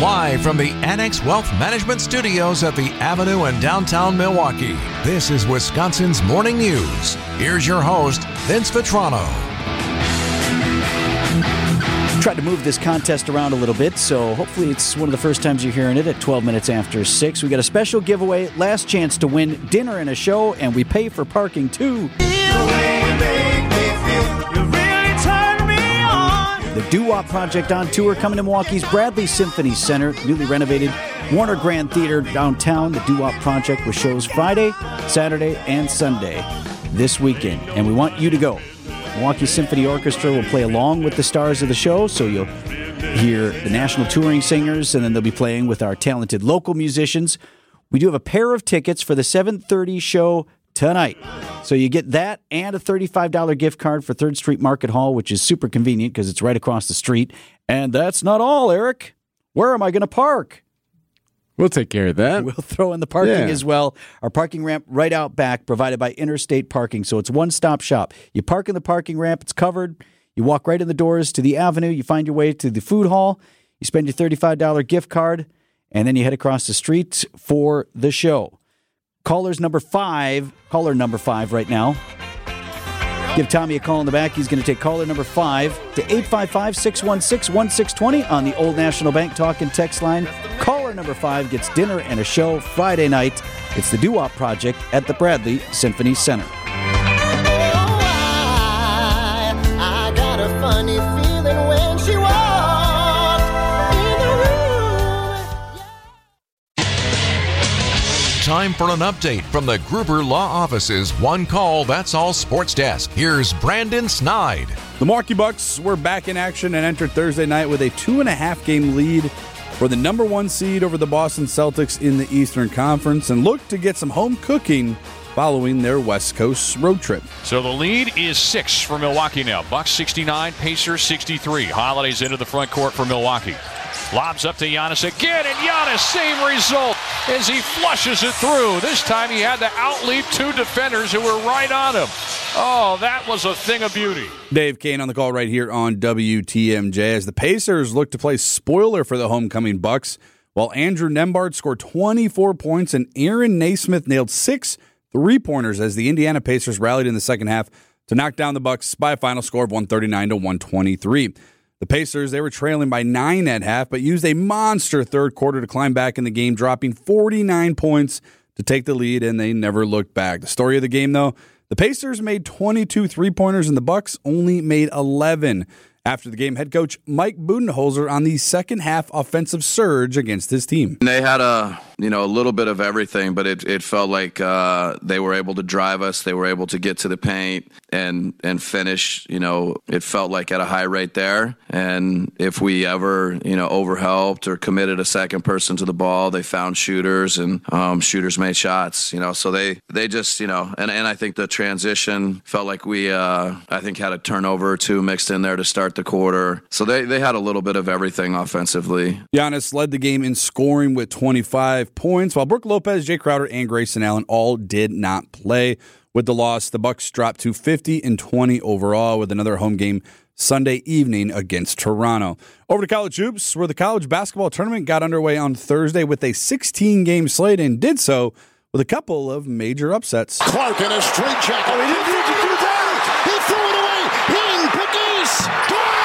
Live from the Annex Wealth Management Studios at the Avenue in downtown Milwaukee, this is Wisconsin's Morning News. Here's your host, Vince Vitrano. Tried to move this contest around a little bit, so hopefully it's one of the first times you're hearing it at 12 minutes after 6. We got a special giveaway, last chance to win dinner and a show, and we pay for parking too. The Doo Wop Project on tour coming to Milwaukee's Bradley Symphony Center, newly renovated Warner Grand Theater downtown. The Doo Wop Project with shows Friday, Saturday, and Sunday this weekend, and we want you to go. Milwaukee Symphony Orchestra will play along with the stars of the show, so you'll hear the national touring singers, and then they'll be playing with our talented local musicians. We do have a pair of tickets for the 7:30 show tonight. So you get that and a $35 gift card for 3rd Street Market Hall, which is super convenient because it's right across the street. And that's not all, Eric. Where am I going to park? We'll take care of that. We'll throw in the parking Yeah. as well. Our parking ramp right out back, provided by Interstate Parking. So it's one stop shop. You park in the parking ramp, it's covered. You walk right in the doors to the avenue. You find your way to the food hall. You spend your $35 gift card, and then you head across the street for the show. Callers number five, caller number five right now. Give Tommy a call in the back. He's going to take caller number five to 855 616 1620 on the Old National Bank talk and text line. Caller number five gets dinner and a show Friday night. It's the Doo Project at the Bradley Symphony Center. Time for an update from the Gruber Law Office's One Call That's All Sports Desk. Here's Brandon Snide. The Milwaukee Bucks were back in action and entered Thursday night with a two and a half game lead for the number one seed over the Boston Celtics in the Eastern Conference and looked to get some home cooking following their West Coast road trip. So the lead is six for Milwaukee now. Bucks 69, Pacers 63. Holidays into the front court for Milwaukee. Lobs up to Giannis again, and Giannis, same result as he flushes it through. This time he had to outleap two defenders who were right on him. Oh, that was a thing of beauty. Dave Kane on the call right here on WTMJ as the Pacers look to play spoiler for the homecoming Bucks, while Andrew Nembhard scored 24 points and Aaron Nesmith nailed six three pointers as the Indiana Pacers rallied in the second half to knock down the Bucks by a final score of 139 to 123. The Pacers, they were trailing by nine at half, but used a monster third quarter to climb back in the game, dropping 49 points to take the lead, and they never looked back. The story of the game, though, the Pacers made 22 three pointers, and the Bucks only made 11. After the game, head coach Mike Budenholzer on the second half offensive surge against his team. They had a you know a little bit of everything, but it, it felt like uh, they were able to drive us. They were able to get to the paint and and finish. You know, it felt like at a high rate there. And if we ever you know overhelped or committed a second person to the ball, they found shooters and um, shooters made shots. You know, so they they just you know and and I think the transition felt like we uh, I think had a turnover or two mixed in there to start the quarter. So they they had a little bit of everything offensively. Giannis led the game in scoring with 25 points, while Brook Lopez, Jae Crowder, and Grayson Allen all did not play. With the loss, the Bucks dropped to 50 and 20 overall with another home game Sunday evening against Toronto. Over to college hoops, where the college basketball tournament got underway on Thursday with a 16 game slate and did so with a couple of major upsets. Clark in a straight check. Oh, he didn't need to do that. He threw it away. Hing, Pegues. Furman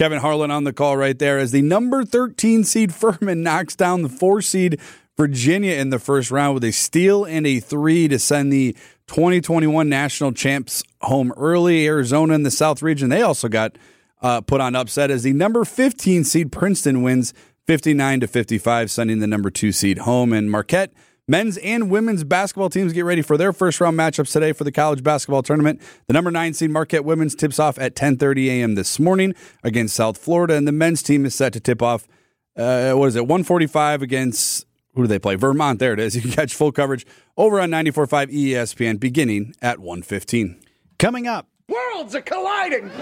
Kevin Harlan on the call right there as the number 13 seed Furman knocks down the four seed Virginia in the first round with a steal and a three to send the 2021 national champs home early. Arizona in the South region, they also got uh, put on upset as the number 15 seed Princeton wins 59 to 55, sending the number two seed home. And Marquette men's and women's basketball teams get ready for their first round matchups today for the college basketball tournament. The number nine seed Marquette women's tips off at 10:30 a.m. this morning against South Florida, and the men's team is set to tip off. Uh, what is it? 145 against who do they play? Vermont. There it is. You can catch full coverage over on 94.5 ESPN beginning at 115. Coming up, Worlds are colliding.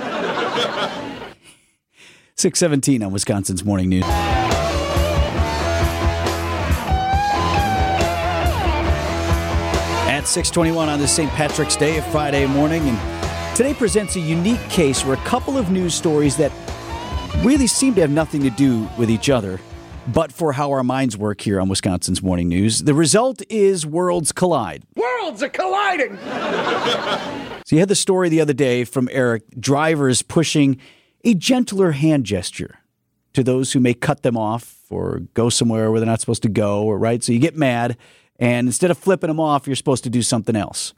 617 on Wisconsin's Morning News. 621 on this St. Patrick's Day, Friday morning, and Today presents a unique case where a couple of news stories that really seem to have nothing to do with each other, but for how our minds work here on Wisconsin's Morning News. The result is worlds collide. Worlds are colliding! So you had the story the other day from Eric drivers pushing a gentler hand gesture to those who may cut them off or go somewhere where they're not supposed to go, or right? So you get mad, and instead of flipping them off, you're supposed to do something else.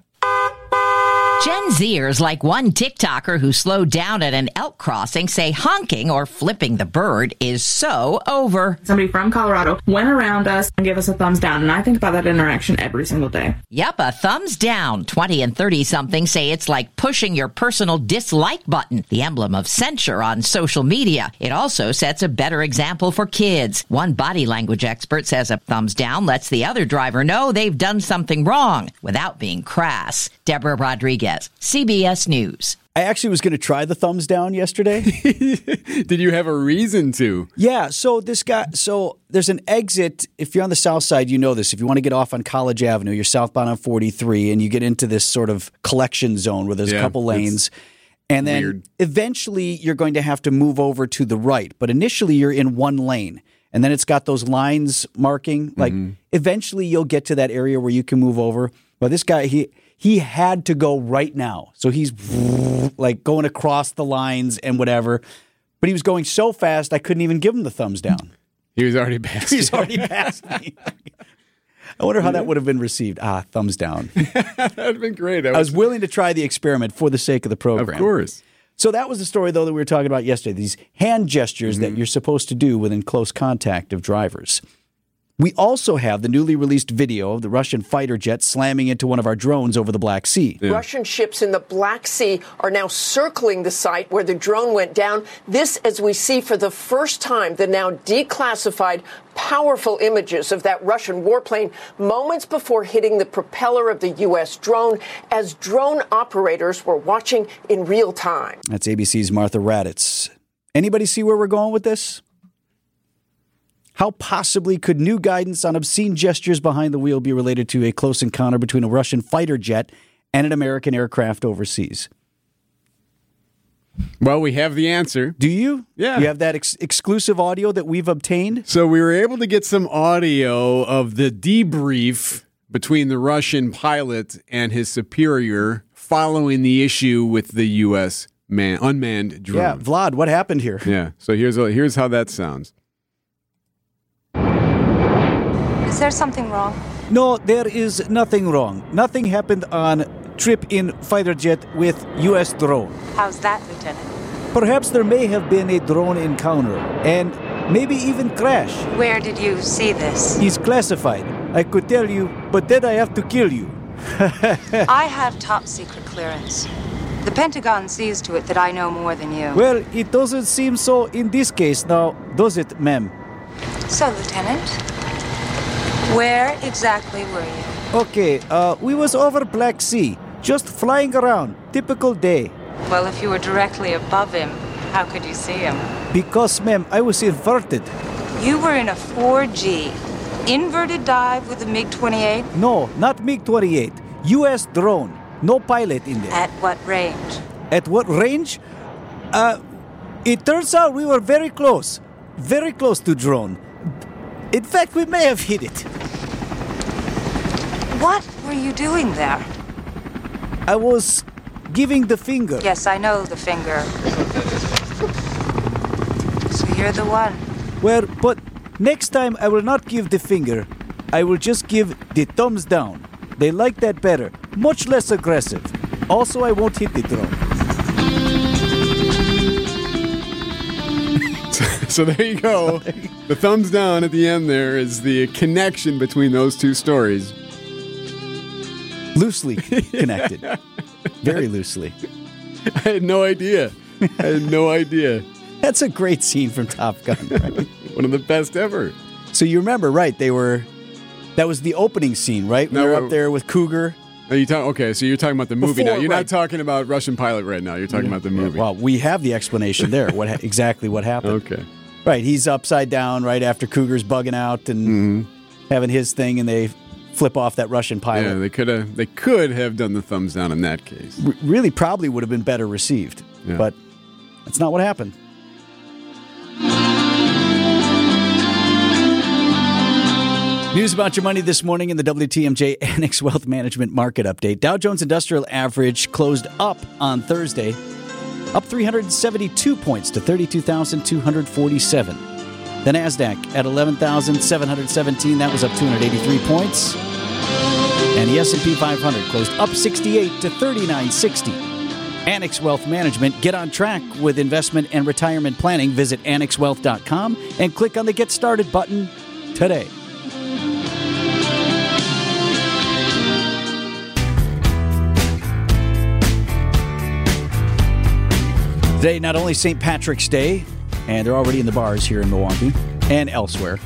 Gen Zers, like one TikToker who slowed down at an elk crossing, say honking or flipping the bird is so over. Somebody from Colorado went around us and gave us a thumbs down, and I think about that interaction every single day. Yep, a thumbs down. 20 and 30 something say it's like pushing your personal dislike button, the emblem of censure on social media. It also sets a better example for kids. One body language expert says a thumbs down lets the other driver know they've done something wrong without being crass. Deborah Rodriguez. CBS News. I actually was going to try the thumbs down yesterday. Did you have a reason to? Yeah, so this guy, so there's an exit. If you're on the south side, you know this. If you want to get off on College Avenue, you're southbound on 43, and you get into this sort of collection zone where there's Yeah, a couple lanes. And then weird. eventually you're going to have to move over to the right. But initially you're in one lane. And then it's got those lines marking. Like mm-hmm. eventually you'll get to that area where you can move over. But this guy, he he had to go right now. So he's like going across the lines and whatever. But he was going so fast I couldn't even give him the thumbs down. He was already past. He's already passed me. I wonder how that would have been received. Ah, thumbs down. That'd have been great. I was willing to try the experiment for the sake of the program. of course. So that was the story, though, that we were talking about yesterday. These hand gestures Mm-hmm. that you're supposed to do within close contact of drivers. We also have the newly released video of the Russian fighter jet slamming into one of our drones over the Black Sea. Russian ships in the Black Sea are now circling the site where the drone went down. This, as we see for the first time, the now declassified, powerful images of that Russian warplane moments before hitting the propeller of the U.S. drone as drone operators were watching in real time. That's ABC's Martha Raddatz. Anybody see where we're going with this? How possibly could new guidance on obscene gestures behind the wheel be related to a close encounter between a Russian fighter jet and an American aircraft overseas? Well, we have the answer. Do you? Yeah. You have that ex- exclusive audio that we've obtained? So we were able to get some audio of the debrief between the Russian pilot and his superior following the issue with the U.S. Man, unmanned drone. Yeah, Vlad, what happened here? Yeah. So here's here's how that sounds. Is there something wrong? No, there is nothing wrong. Nothing happened on trip in fighter jet with U.S. drone. How's that, Lieutenant? Perhaps there may have been a drone encounter and maybe even crash. Where did you see this? It's classified. I could tell you, but then I have to kill you. I have top secret clearance. The Pentagon sees to it that I know more than you. Well, it doesn't seem so in this case now, does it, ma'am? So, Lieutenant, where exactly were you? Okay, uh, we was over Black Sea, just flying around. Typical day. Well, if you were directly above him, how could you see him? Because, ma'am, I was inverted. You were in a 4G. Inverted dive with a MiG 28? No, not MiG 28. U.S. drone. No pilot in there. At what range? At what range? Uh, it turns out we were very close. Very close to drone. In fact, we may have hit it. What were you doing there? I was giving the finger. Yes, I know the finger. So you're the one. Well, but next time I will not give the finger. I will just give the thumbs down. They like that better. Much less aggressive. Also, I won't hit the drone. So there you go. the thumbs down at the end there is the connection between those two stories. Loosely connected. Very loosely. I had no idea. I had no idea. That's a great scene from Top Gun. Right? One of the best ever. So you remember, right? They were. That was the opening scene, right? We No, were we're- up there with Cougar. Are you talking? Okay, so you're talking about the movie now. You're right. not talking about Russian pilot right now. You're talking about the movie. Well, we have the explanation there. What ha- exactly what happened? Okay. Right, he's upside down right after Cougar's bugging out and Mm-hmm. having his thing, and they flip off that Russian pilot. Yeah, they could have. They could have done the thumbs down in that case. R- really, probably would have been better received, Yeah. but that's not what happened. News about your money this morning in the WTMJ Annex Wealth Management Market Update. Dow Jones Industrial Average closed up on Thursday, up 372 points to 32,247. The Nasdaq at 11,717, that was up 283 points. And the S&P 500 closed up 68 to 3960. Annex Wealth Management. Get on track with investment and retirement planning. Visit annexwealth.com and click on the Get Started button today. Today, not only St. Patrick's Day, and they're already in the bars here in Milwaukee and elsewhere.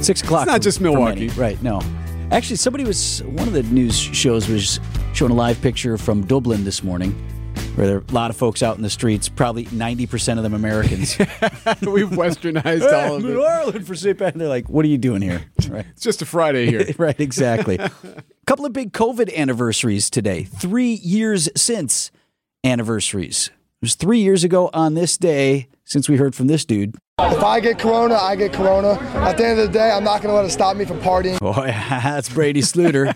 Six o'clock. It's not for- just Milwaukee. right? No, actually, somebody was one of the news shows was showing a live picture from Dublin this morning, where there are a lot of folks out in the streets. Probably ninety percent of them Americans. We've westernized all of New it. Ireland for St. Patrick's. They're like, "What are you doing here?" Right. It's just a Friday here. right, exactly. A couple of big COVID anniversaries today. Three years since anniversaries. It was three years ago on this day since we heard from this dude. If I get corona, I get corona. At the end of the day, I'm not going to let it stop me from partying. Oh, yeah, that's Brady Sluder.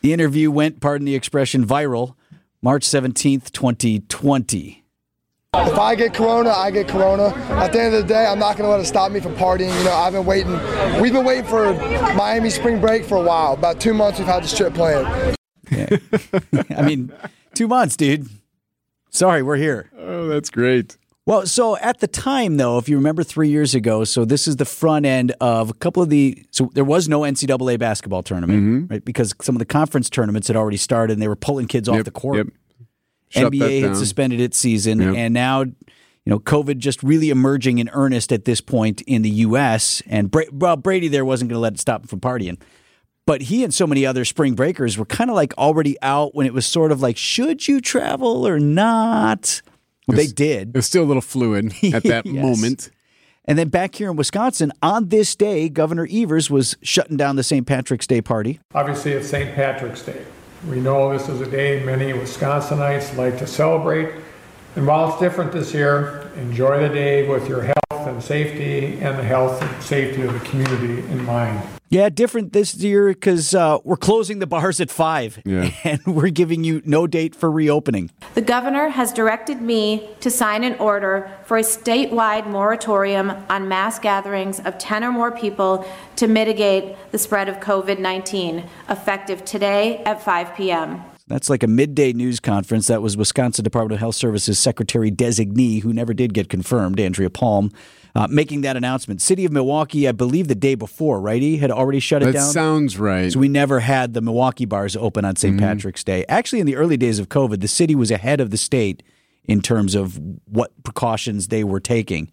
the interview went, pardon the expression, viral March 17th, 2020. If I get corona, I get corona. At the end of the day, I'm not going to let it stop me from partying. You know, I've been waiting. We've been waiting for Miami spring break for a while. About two months we've had this trip planned. I mean, two months, dude. Sorry, we're here. Oh, that's great. Well, so at the time, though, if you remember three years ago, so this is the front end of a couple of the. So there was no NCAA basketball tournament, mm-hmm. right? Because some of the conference tournaments had already started and they were pulling kids off the court. yep. Shut NBA had suspended its season, Yep. and now, you know, COVID just really emerging in earnest at this point in the U.S. And Bra- well, Brady there wasn't going to let it stop him from partying. But he and so many other spring breakers were kind of like already out when it was sort of like, should you travel or not? Well, they did. It was still a little fluid at that Yes. moment. And then back here in Wisconsin, on this day, Governor Evers was shutting down the St. Patrick's Day party. Obviously, it's St. Patrick's Day. We know this is a day many Wisconsinites like to celebrate. And while it's different this year, enjoy the day with your health and safety and the health and safety of the community in mind. Yeah, different this year because uh, we're closing the bars at five, Yeah. and we're giving you no date for reopening. The governor has directed me to sign an order for a statewide moratorium on mass gatherings of 10 or more people to mitigate the spread of COVID 19, effective today at 5 p.m. That's like a midday news conference. That was Wisconsin Department of Health Services Secretary designee, who never did get confirmed, Andrea Palm, uh, making that announcement. City of Milwaukee, I believe the day before, right? He had already shut it That down. sounds right. So we never had the Milwaukee bars open on saint Patrick's Day. Actually, in the early days of COVID, the city was ahead of the state in terms of what precautions they were taking.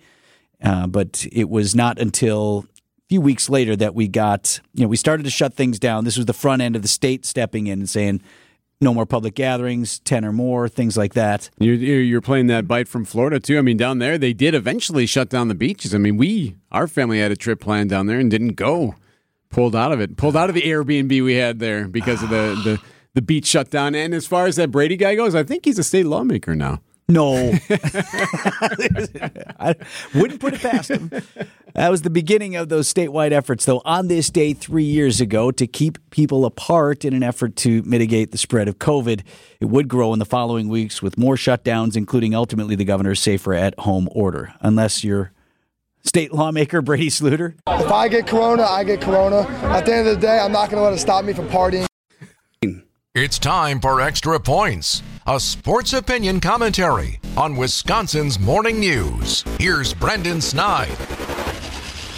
Uh, but it was not until a few weeks later that we got, you know, we started to shut things down. This was the front end of the state stepping in and saying, no more public gatherings, 10 or more, things like that. You're, you're playing that bite from Florida too. I mean, down there they did eventually shut down the beaches. I mean, we our family had a trip planned down there and didn't go. Pulled out of it. Pulled out of the Airbnb we had there because of the the the beach shutdown. And as far as that Brady guy goes, I think he's a state lawmaker now. No. I wouldn't put it past him. That was the beginning of those statewide efforts, though, on this day three years ago to keep people apart in an effort to mitigate the spread of COVID. It would grow in the following weeks with more shutdowns, including ultimately the governor's safer at home order, unless you're state lawmaker Brady Sluder. If I get corona, I get corona. At the end of the day, I'm not going to let it stop me from partying. It's time for Extra Points, a sports opinion commentary on Wisconsin's morning news. Here's Brendan Snide.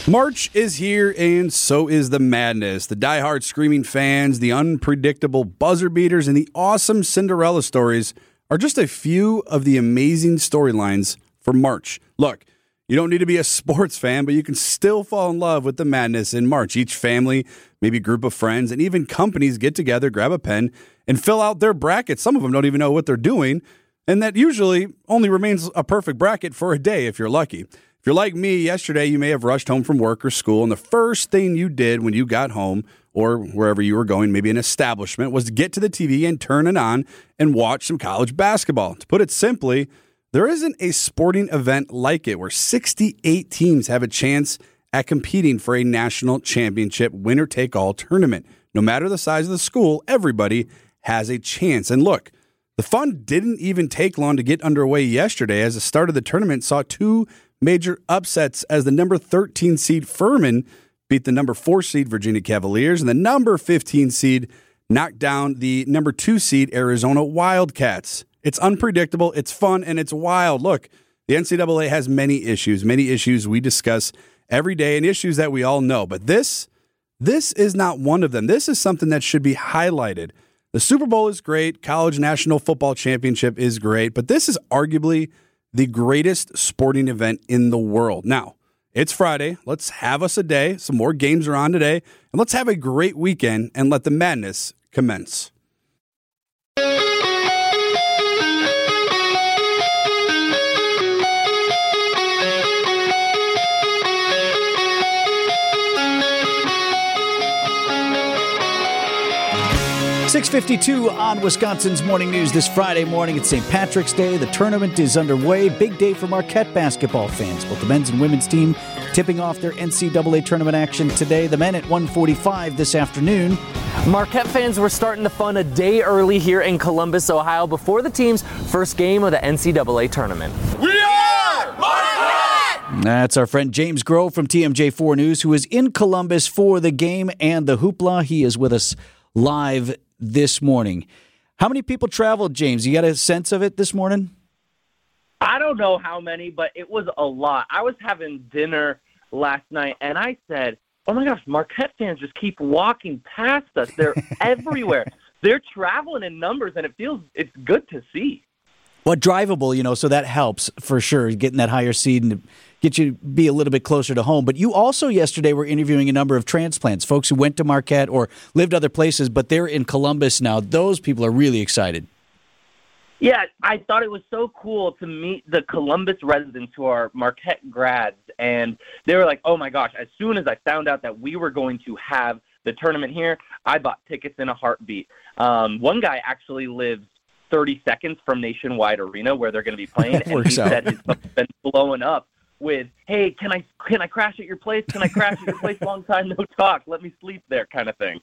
March is here, and so is the madness. The diehard screaming fans, the unpredictable buzzer beaters, and the awesome Cinderella stories are just a few of the amazing storylines for March. Look, you don't need to be a sports fan, but you can still fall in love with the madness in March. Each family, maybe group of friends, and even companies get together, grab a pen, and fill out their brackets. Some of them don't even know what they're doing, and that usually only remains a perfect bracket for a day if you're lucky. If you're like me, yesterday you may have rushed home from work or school, and the first thing you did when you got home or wherever you were going, maybe an establishment, was to get to the TV and turn it on and watch some college basketball. To put it simply, there isn't a sporting event like it where 68 teams have a chance at competing for a national championship winner take all tournament. No matter the size of the school, everybody has a chance. And look, the fun didn't even take long to get underway yesterday as the start of the tournament saw two major upsets as the number 13 seed Furman beat the number 4 seed Virginia Cavaliers and the number 15 seed knocked down the number 2 seed Arizona Wildcats. It's unpredictable, it's fun, and it's wild. Look, the NCAA has many issues, many issues we discuss every day and issues that we all know, but this this is not one of them. This is something that should be highlighted. The Super Bowl is great, College National Football Championship is great, but this is arguably the greatest sporting event in the world. Now, it's Friday. Let's have us a day. Some more games are on today. And let's have a great weekend and let the madness commence. 652 on Wisconsin's Morning News this Friday morning. It's St. Patrick's Day. The tournament is underway. Big day for Marquette basketball fans. Both the men's and women's team tipping off their NCAA tournament action today. The men at 145 this afternoon. Marquette fans were starting the fun a day early here in Columbus, Ohio, before the team's first game of the NCAA tournament. We are Marquette! That's our friend James Groh from TMJ4 News, who is in Columbus for the game and the hoopla. He is with us live this morning. How many people traveled, James? You got a sense of it this morning? I don't know how many, but it was a lot. I was having dinner last night and I said, Oh my gosh, Marquette fans just keep walking past us. They're everywhere. They're traveling in numbers and it feels it's good to see. Well, drivable, you know, so that helps for sure, getting that higher seed and get you be a little bit closer to home. But you also yesterday were interviewing a number of transplants, folks who went to Marquette or lived other places, but they're in Columbus now. Those people are really excited. Yeah, I thought it was so cool to meet the Columbus residents who are Marquette grads, and they were like, "Oh my gosh!" As soon as I found out that we were going to have the tournament here, I bought tickets in a heartbeat. Um, one guy actually lives 30 seconds from Nationwide Arena where they're going to be playing, and he said his phone's been blowing up with, "Hey, can I can I crash at your place? Can I crash at your place? Long time no talk. Let me sleep there," kind of thing.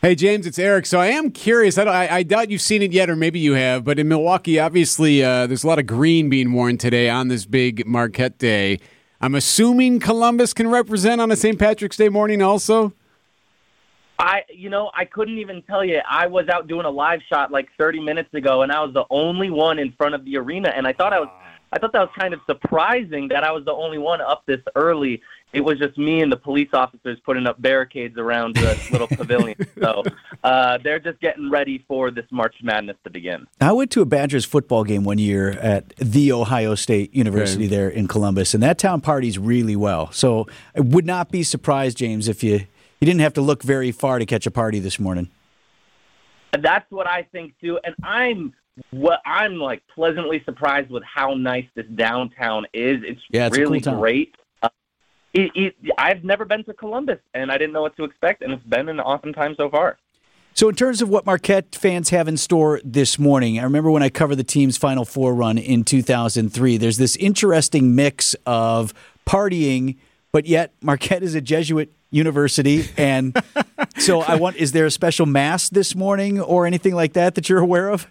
Hey James, it's Eric. So I am curious. I, I, I, doubt you've seen it yet, or maybe you have. But in Milwaukee, obviously, uh, there's a lot of green being worn today on this big Marquette Day. I'm assuming Columbus can represent on a St. Patrick's Day morning, also. I, you know, I couldn't even tell you. I was out doing a live shot like 30 minutes ago, and I was the only one in front of the arena. And I thought I was, I thought that was kind of surprising that I was the only one up this early. It was just me and the police officers putting up barricades around the little pavilion. So uh, they're just getting ready for this March Madness to begin. I went to a Badgers football game one year at the Ohio State University okay. there in Columbus, and that town parties really well. So I would not be surprised, James, if you you didn't have to look very far to catch a party this morning. That's what I think too, and I'm what I'm like pleasantly surprised with how nice this downtown is. It's, yeah, it's really cool great. Uh, it, it, I've never been to Columbus, and I didn't know what to expect, and it's been an awesome time so far. So, in terms of what Marquette fans have in store this morning, I remember when I covered the team's Final Four run in 2003. There's this interesting mix of partying, but yet Marquette is a Jesuit University, and so I want. Is there a special mass this morning or anything like that that you're aware of?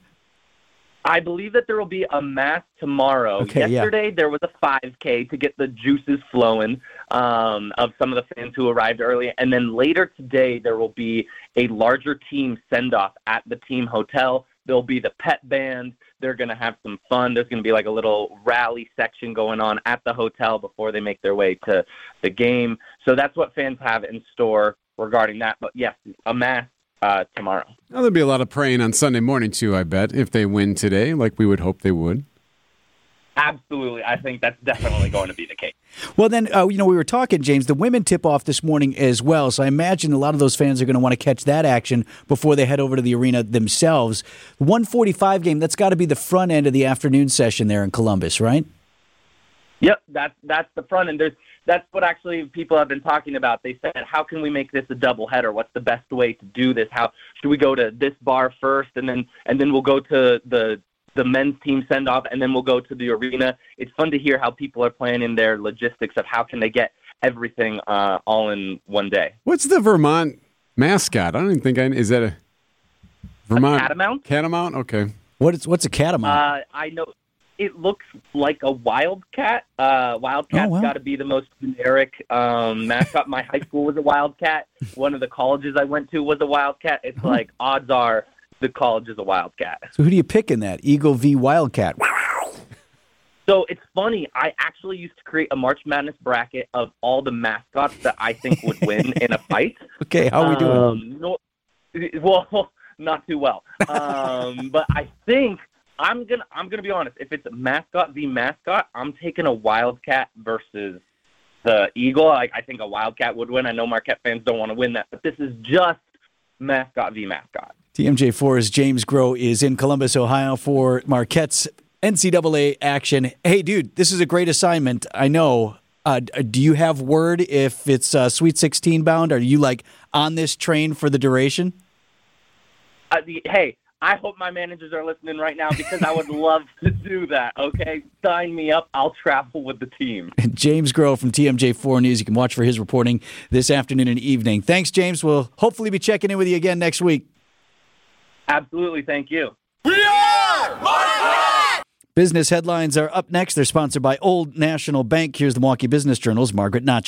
I believe that there will be a mass tomorrow. Okay, Yesterday yeah. there was a 5K to get the juices flowing um, of some of the fans who arrived early, and then later today there will be a larger team send off at the team hotel. There'll be the pep band. They're going to have some fun. There's going to be like a little rally section going on at the hotel before they make their way to the game. So that's what fans have in store regarding that. But yes, a mass uh, tomorrow. Now, there'll be a lot of praying on Sunday morning too. I bet if they win today, like we would hope they would. Absolutely, I think that's definitely going to be the case. Well, then, uh, you know, we were talking, James. The women tip off this morning as well, so I imagine a lot of those fans are going to want to catch that action before they head over to the arena themselves. 145 game. That's got to be the front end of the afternoon session there in Columbus, right? Yep, that's that's the front end. There's that's what actually people have been talking about. They said, how can we make this a double header? What's the best way to do this? How should we go to this bar first, and then and then we'll go to the the men's team send off, and then we'll go to the arena. It's fun to hear how people are planning their logistics of how can they get everything uh, all in one day. What's the Vermont mascot? I don't even think I is that a Vermont catamount. Catamount. Okay. What is what's a catamount? Uh, I know it looks like a wildcat. Uh, wildcat's Oh, wow. got to be the most generic um, mascot. My high school was a wildcat. One of the colleges I went to was a wildcat. It's like odds are the college is a wildcat. so who do you pick in that? Eagle v Wildcat. So it's funny. I actually used to create a March Madness bracket of all the mascots that I think would win in a fight. Okay, how are we doing? Um, no, well, not too well. Um, but I think I'm gonna I'm gonna be honest. If it's mascot v mascot, I'm taking a Wildcat versus the Eagle. I, I think a Wildcat would win. I know Marquette fans don't want to win that, but this is just mascot v mascot. TMJ4's James Groh is in Columbus, Ohio for Marquette's NCAA action. Hey, dude, this is a great assignment. I know. Uh, do you have word if it's uh, Sweet 16 bound? Are you like on this train for the duration? Uh, the, hey, I hope my managers are listening right now because I would love to do that. Okay, sign me up. I'll travel with the team. James Groh from TMJ4 News. You can watch for his reporting this afternoon and evening. Thanks, James. We'll hopefully be checking in with you again next week. Absolutely, thank you. Business headlines are up next. They're sponsored by Old National Bank. Here's the Milwaukee Business Journal's Margaret Notch.